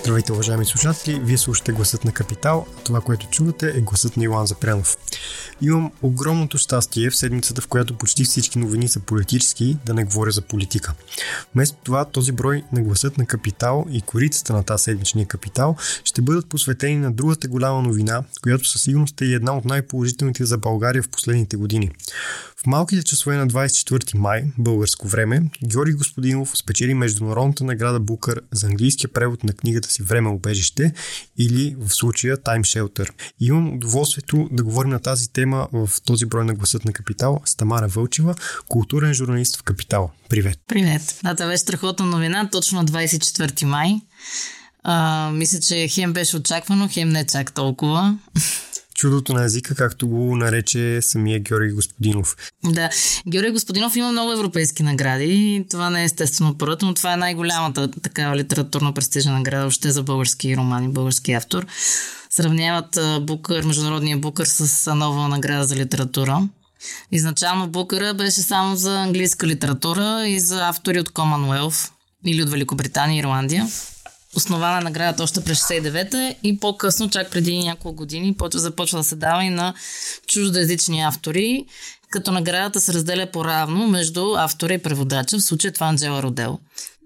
Здравейте, уважаеми слушатели! Вие слушате Гласът на Капитал, а това, което чувате е гласът на Илан Запрянов. Имам огромното щастие в седмицата, в която почти всички новини са политически, да не говоря за политика. Вместо това, този брой на гласът на Капитал и корицата на тази седмичния Капитал ще бъдат посветени на другата голяма новина, която със сигурност е една от най-положителните за България в последните години. В малките часове на 24 май, българско време, Георги Господинов спечели Международната награда Букър за английския превод на книгата си Време обежище или в случая Time Shelter. И имам удоволствието да говорим на тази тема в този брой на гласът на Капитал с Тамара Вълчева, културен журналист в Капитал. Привет! Привет! Да, това беше страхотна новина, точно 24 май. А, мисля, че хем беше очаквано, хем не чак толкова чудото на езика, както го нарече самия Георги Господинов. Да, Георги Господинов има много европейски награди. Това не е естествено първата, но това е най-голямата такава литературно престижна награда още за български романи, български автор. Сравняват Букър, международния Букър с нова награда за литература. Изначално Букъра беше само за английска литература и за автори от Commonwealth или от Великобритания и Ирландия основана наградата още през 69-та и по-късно, чак преди няколко години, започва да се дава и на чуждоязични автори, като наградата се разделя по-равно между автора и преводача, в случая това е Анджела Родел.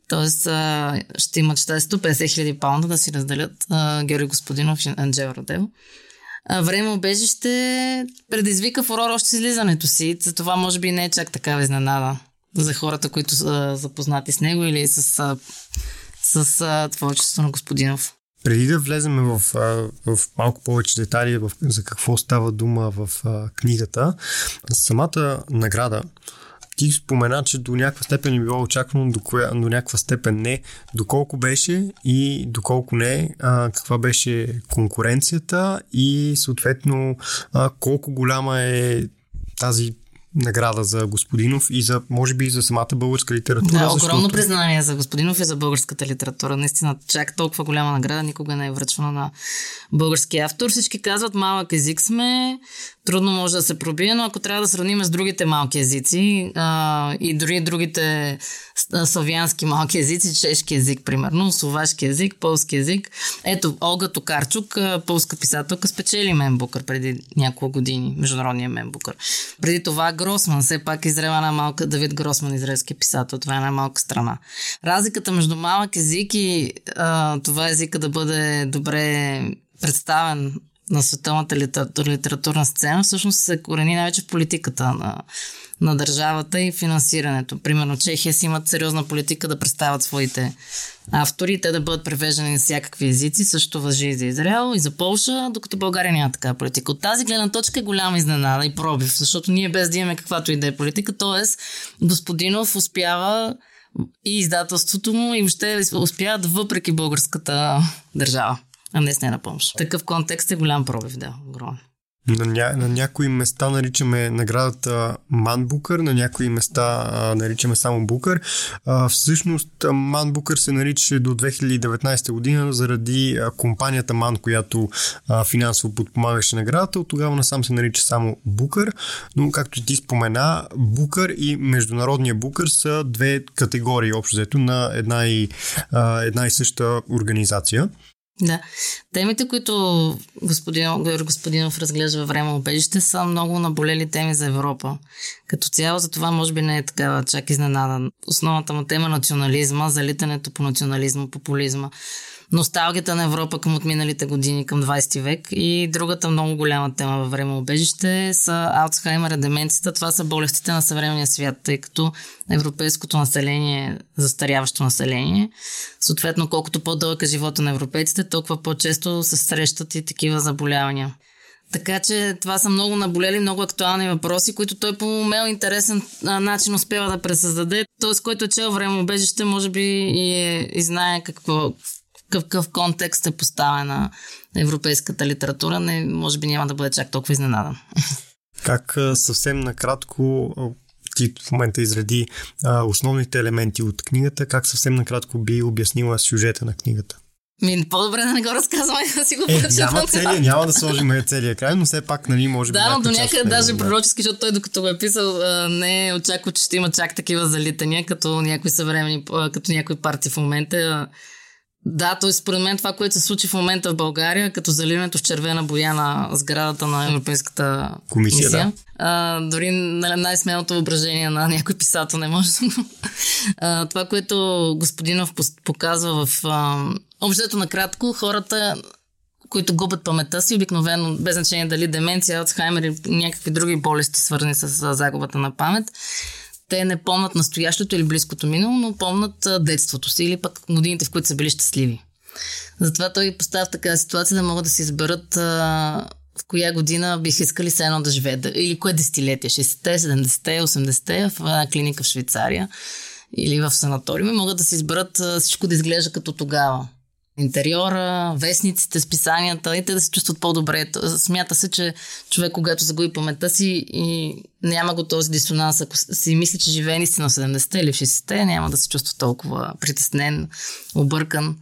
Тоест ще имат 150 хиляди паунда да си разделят Георги Господинов и Анджела Родел. Време обежище предизвика фурор още с излизането си, затова може би не е чак такава изненада за хората, които са запознати с него или с с а, творчеството на Господинов. Преди да влезем в, в малко повече детайли в, за какво става дума в а, книгата, самата награда, ти спомена, че до някаква степен е било очаквано, до, коя, до някаква степен не. Доколко беше и доколко не, а, каква беше конкуренцията и съответно а, колко голяма е тази награда за Господинов и за, може би, и за самата българска литература. Да, защото... огромно признание за Господинов и за българската литература. Наистина, чак толкова голяма награда никога не е връчвана на български автор. Всички казват, малък език сме, трудно може да се пробие, но ако трябва да сравним с другите малки езици а, и дори другите славянски малки езици, чешки език, примерно, словашки език, полски език. Ето, Олга Токарчук, полска писателка, спечели Менбукър преди няколко години, международния Менбукър. Преди това Гросман, все пак Израел е една малка, Давид Гросман, израелски писател, това е една малка страна. Разликата между малък език и а, това езика да бъде добре представен на световната литература, литературна сцена, всъщност се корени най-вече в политиката на, на държавата и финансирането. Примерно Чехия си имат сериозна политика да представят своите автори, те да бъдат превеждани на всякакви езици, също въжи и за Израел и за Полша, докато България няма такава политика. От тази гледна точка е голяма изненада и пробив, защото ние без да имаме каквато и да е политика, т.е. Господинов успява и издателството му и въобще успяват въпреки българската държава а не с не на помощ. Такъв контекст е голям пробив, да, огромен. На, ня, на някои места наричаме наградата Ман Букър, на някои места а, наричаме само Букър. А, всъщност Ман Букър се нарича до 2019 година заради а, компанията Ман, която а, финансово подпомагаше наградата. От тогава насам се нарича само Букър, но както ти спомена, Букър и Международния Букър са две категории общо взето на една и, а, една и съща организация. Да. Темите, които господин, Господинов разглежда във време обежище, са много наболели теми за Европа. Като цяло, за това може би не е такава чак изненада. Основната му тема е национализма, залитането по национализма, популизма носталгията на Европа към отминалите години, към 20 век. И другата много голяма тема във време обежище са Алцхаймера, деменцията. Това са болестите на съвременния свят, тъй като европейското население застаряващо население. Съответно, колкото по-дълъг е живота на европейците, толкова по-често се срещат и такива заболявания. Така че това са много наболели, много актуални въпроси, които той по умел интересен начин успява да пресъздаде. Тоест, който е чел време обежище, може би и, е, и знае какво, какъв контекст е поставена европейската литература, не, може би няма да бъде чак толкова изненадан. Как съвсем накратко ти в момента изреди а, основните елементи от книгата. Как съвсем накратко би обяснила сюжета на книгата? Ми, по-добре да не го разказваме, да си го е, няма, целия, няма да сложим целия край, но все пак, нали, може би. Да, но до някъде даже да. пророчески, защото той докато го е писал, не е очаква, че ще има чак такива залитания, като някои съвремени, като някои партии в момента. Да, т.е. според мен това, което се случи в момента в България, като заливането с червена боя на сградата на Европейската комисия, да. а, дори най-смелото въображение на някой писател не може да Това, което господинов показва в а, Общо накратко, хората, които губят паметта си, обикновено, без значение дали деменция, Алцхаймер или някакви други болести, свързани с загубата на памет, те не помнат настоящето или близкото минало, но помнат детството си или пък годините, в които са били щастливи. Затова той поставя в такава ситуация да могат да си изберат в коя година бих искали се едно да живеят. Или кое десетилетие, 60-те, 70-те, 80-те, в една клиника в Швейцария или в санаториуми, могат да си изберат всичко да изглежда като тогава интериора, вестниците, списанията и те да се чувстват по-добре. Смята се, че човек, когато загуби паметта си и няма го този дисонанс, ако си мисли, че живее наистина 70-те или в 60-те, няма да се чувства толкова притеснен, объркан.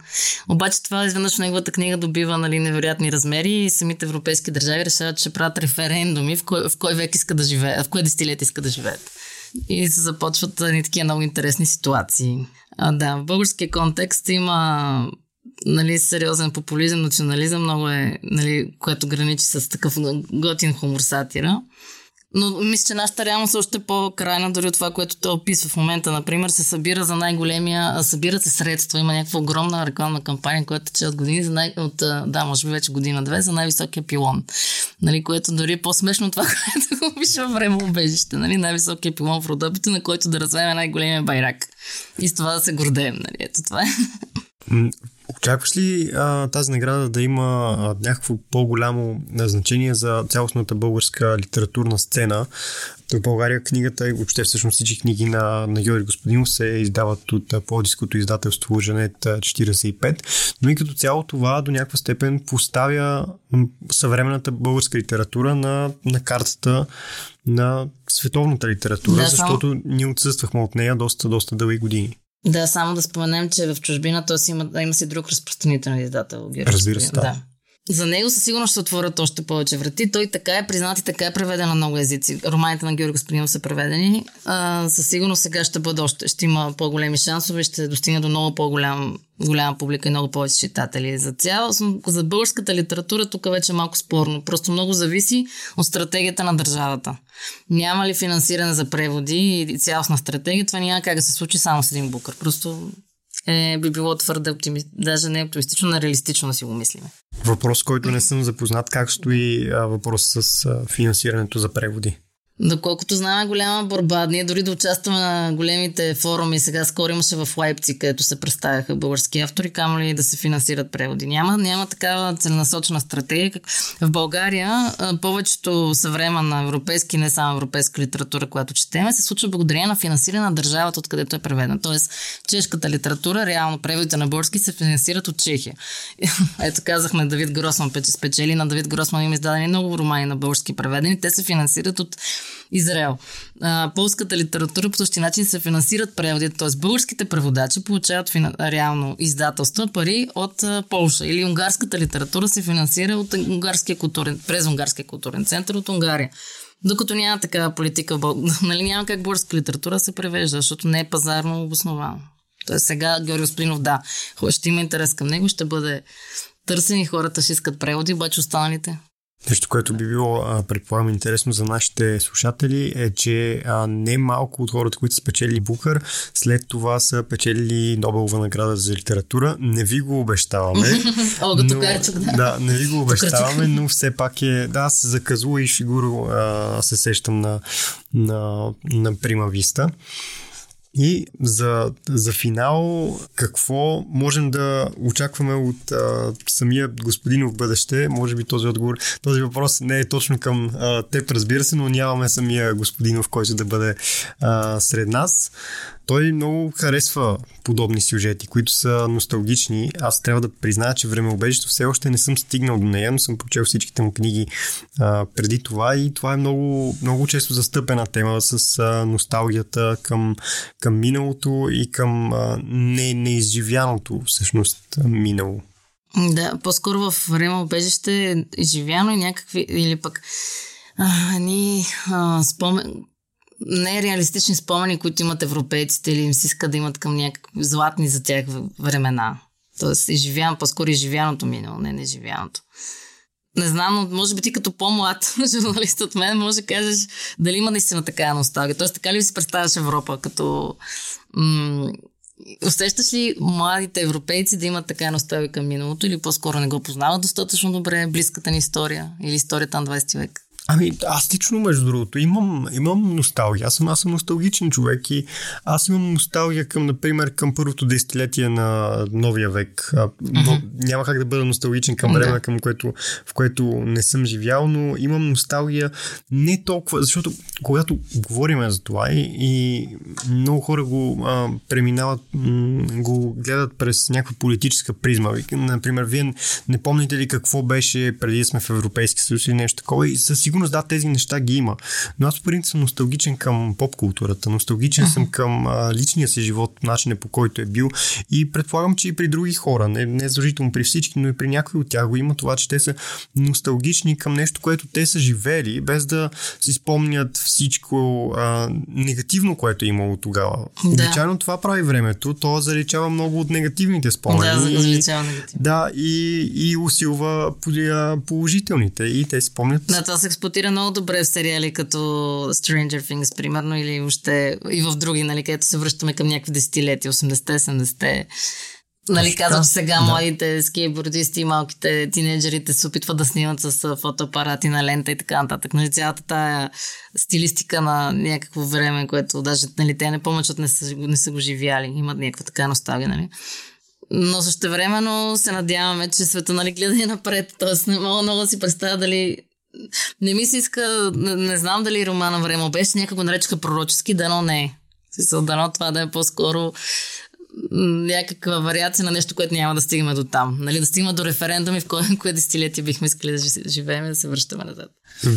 Обаче това изведнъж в неговата книга добива нали, невероятни размери и самите европейски държави решават, че правят референдуми в кой, в кой век иска да живее, в кое десетилетие иска да живеят. И се започват ни такива много интересни ситуации. А, да, в българския контекст има нали, сериозен популизъм, национализъм, много е, нали, което граничи с такъв готин хумор сатира. Но мисля, че нашата реалност е още по-крайна, дори от това, което той описва в момента. Например, се събира за най-големия, събират се средства, има някаква огромна рекламна кампания, която тече от години, за най- от, да, може би вече година-две, за най-високия пилон. Нали, което дори е по-смешно това, което го пише време убежище. Нали, най-високия пилон в Родопите, на който да развеме най-големия байрак. И с това да се гордеем. Нали, ето това е. Очакваш ли а, тази награда да има а, някакво по-голямо значение за цялостната българска литературна сцена? В България книгата и въобще всъщност всички книги на, на Георги Господинов се издават от Плодиското издателство Женет 45, но и като цяло това до някаква степен поставя съвременната българска литература на, на картата на световната литература, да, защото ние отсъствахме от нея доста, доста дълги години. Да, само да споменем, че в чужбина той си има, има си друг разпространителен издател. Разбира се, да. да. За него със сигурност ще отворят още повече врати. Той така е признат и така е преведен на много езици. Романите на Георги Господинов са преведени. А, със сигурност сега ще бъде още, ще има по-големи шансове, ще достигне до много по-голям голяма публика и много повече читатели. За цяло, за българската литература тук вече е малко спорно. Просто много зависи от стратегията на държавата. Няма ли финансиране за преводи и цялостна стратегия, това няма как да се случи само с един букър. Просто е, би било твърде оптимистично, даже не оптимистично, но реалистично да си го мислиме. Въпрос, който не съм запознат, как стои а, въпрос с а, финансирането за преводи? Доколкото знаме голяма борба, ние дори да участваме на големите форуми, сега скоро имаше в Лайпци, където се представяха български автори, камо ли да се финансират преводи. Няма, няма такава целенасочена стратегия. В България повечето съвременна европейски, не само европейска литература, която четеме, се случва благодарение на финансиране на държавата, откъдето е преведена. Тоест, чешката литература, реално преводите на български се финансират от Чехия. Ето казахме Давид Гросман спечели на Давид Гросман има издадени много романи на български преведени. Те се финансират от Израел. А, полската литература по същия начин се финансират преводите, т.е. българските преводачи получават фина, реално издателства пари от а, Полша. Или унгарската литература се финансира от унгарския културен, през унгарския културен център от Унгария. Докато няма такава политика, нали, няма как българска литература се превежда, защото не е пазарно обосновано. Тоест сега Георги Господинов, да, ще има интерес към него, ще бъде търсен и хората ще искат преводи, обаче останалите Нещо, което би било, предполагам, интересно за нашите слушатели е, че а, не малко от хората, които са печели Букър, след това са печели Нобелова награда за литература. Не ви го обещаваме. О, но, да. да, не ви го обещаваме, но все пак е... Да, аз за Казула и Шигуро а, се сещам на, на, на Прима Виста. И за, за финал, какво можем да очакваме от а, самия господин в бъдеще? Може би този отговор, този въпрос не е точно към а, теб, разбира се, но нямаме самия господинов, който да бъде а, сред нас. Той много харесва подобни сюжети, които са носталгични. Аз трябва да призная, че времеобежището все още не съм стигнал до нея, но съм прочел всичките му книги а, преди това и това е много, много често застъпена тема с а, носталгията към, към миналото и към а, не, неизживяното всъщност минало. Да, по-скоро в времеобежище е изживяно и някакви, или пък а, ни а, спомен, нереалистични спомени, които имат европейците или им се иска да имат към някакви златни за тях времена. Тоест, изживяно, по-скоро изживяното минало, не неживяното. Не знам, но може би ти като по-млад журналист от мен може да кажеш дали има наистина такава носталгия. Тоест, така ли си представяш Европа като... М- усещаш ли младите европейци да имат така носталгия към миналото или по-скоро не го познават достатъчно добре близката ни история или историята на 20 век? Ами, аз лично, между другото, имам, имам носталгия. Аз съм, аз съм носталгичен човек и аз имам носталгия към, например, към първото десетилетие на новия век. А, но mm-hmm. няма как да бъда носталгичен към време, към което, в което не съм живял, но имам носталгия не толкова, защото когато говорим за това и, и много хора го а, преминават, м- го гледат през някаква политическа призма. Например, вие не помните ли какво беше преди сме в Европейски съюз или нещо такова и със сигурност да, тези неща ги има. Но аз по принцип съм носталгичен към поп културата, носталгичен съм към а, личния си живот, начинът по който е бил и предполагам, че и при други хора, не, не задължително при всички, но и при някои от тях го има това, че те са носталгични към нещо, което те са живели, без да си спомнят всичко а, негативно, което е имало тогава. Да. Обичайно това прави времето, то заличава много от негативните спомени. Да, заличава негативно. Да, и, и усилва положителните и те спомнят. Да, това се експлуатира много добре в сериали като Stranger Things, примерно, или още и в други, нали, където се връщаме към някакви десетилетия, 80-те, 70-те. Нали, казвам сега, да. младите скейтбордисти и малките тинейджерите се опитват да снимат с фотоапарати на лента и така нататък. Нали, цялата тая стилистика на някакво време, което даже нали, те не помнят, защото не са, не са го живяли. Имат някаква така носталгия, нали. Но също времено се надяваме, че света нали, гледа и напред. Тоест не мога много да си представя дали не ми се иска, не, не знам дали романа Време беше, някак го наречаха пророчески, дано не е. Дано това да е по-скоро някаква вариация на нещо, което няма да стигаме до там. Нали, да стигаме до референдуми, в кое, кое десетилетие бихме искали да живеем и да се връщаме назад.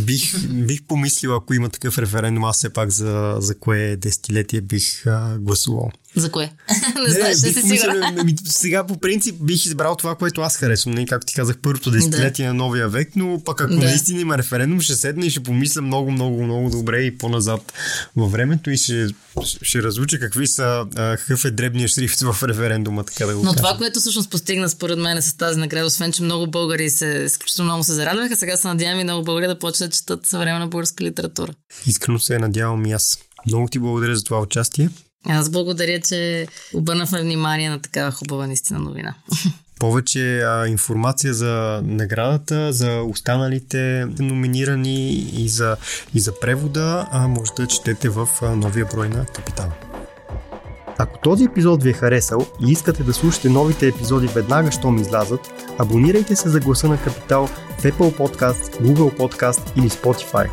Бих, бих помислил, ако има такъв референдум, аз все пак за, за кое десетилетие бих а, гласувал. За кое? не, знаеш, не, си ами, сега по принцип бих избрал това, което аз харесвам. Не, както ти казах, първото десетилетие да. на новия век, но пък ако да. наистина има референдум, ще седна и ще помисля много, много, много добре и по-назад във времето и ще, ще разуча какви са, какъв е дребният шрифт в референдума, така да го Но кажа. това, което всъщност постигна според мен с тази награда, освен, че много българи се, изключително много се зарадваха, сега се надявам и много българи да почнат да четат съвременна българска литература. Искрено се надявам и аз. Много ти благодаря за това участие. Аз благодаря, че обърнахме внимание на такава хубава наистина новина. Повече а, информация за наградата, за останалите номинирани и за, и за превода а, може да четете в а, новия брой на Капитал. Ако този епизод ви е харесал и искате да слушате новите епизоди веднага, щом излязат, абонирайте се за гласа на Капитал в Apple Podcast, Google Podcast или Spotify.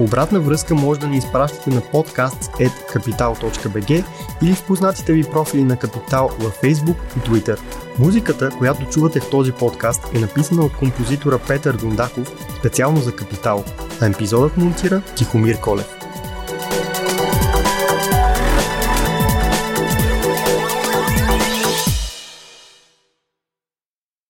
Обратна връзка може да ни изпращате на podcast.capital.bg или в познатите ви профили на Капитал във Facebook и Twitter. Музиката, която чувате в този подкаст е написана от композитора Петър Дундаков специално за Капитал, а епизодът монтира Тихомир Колев.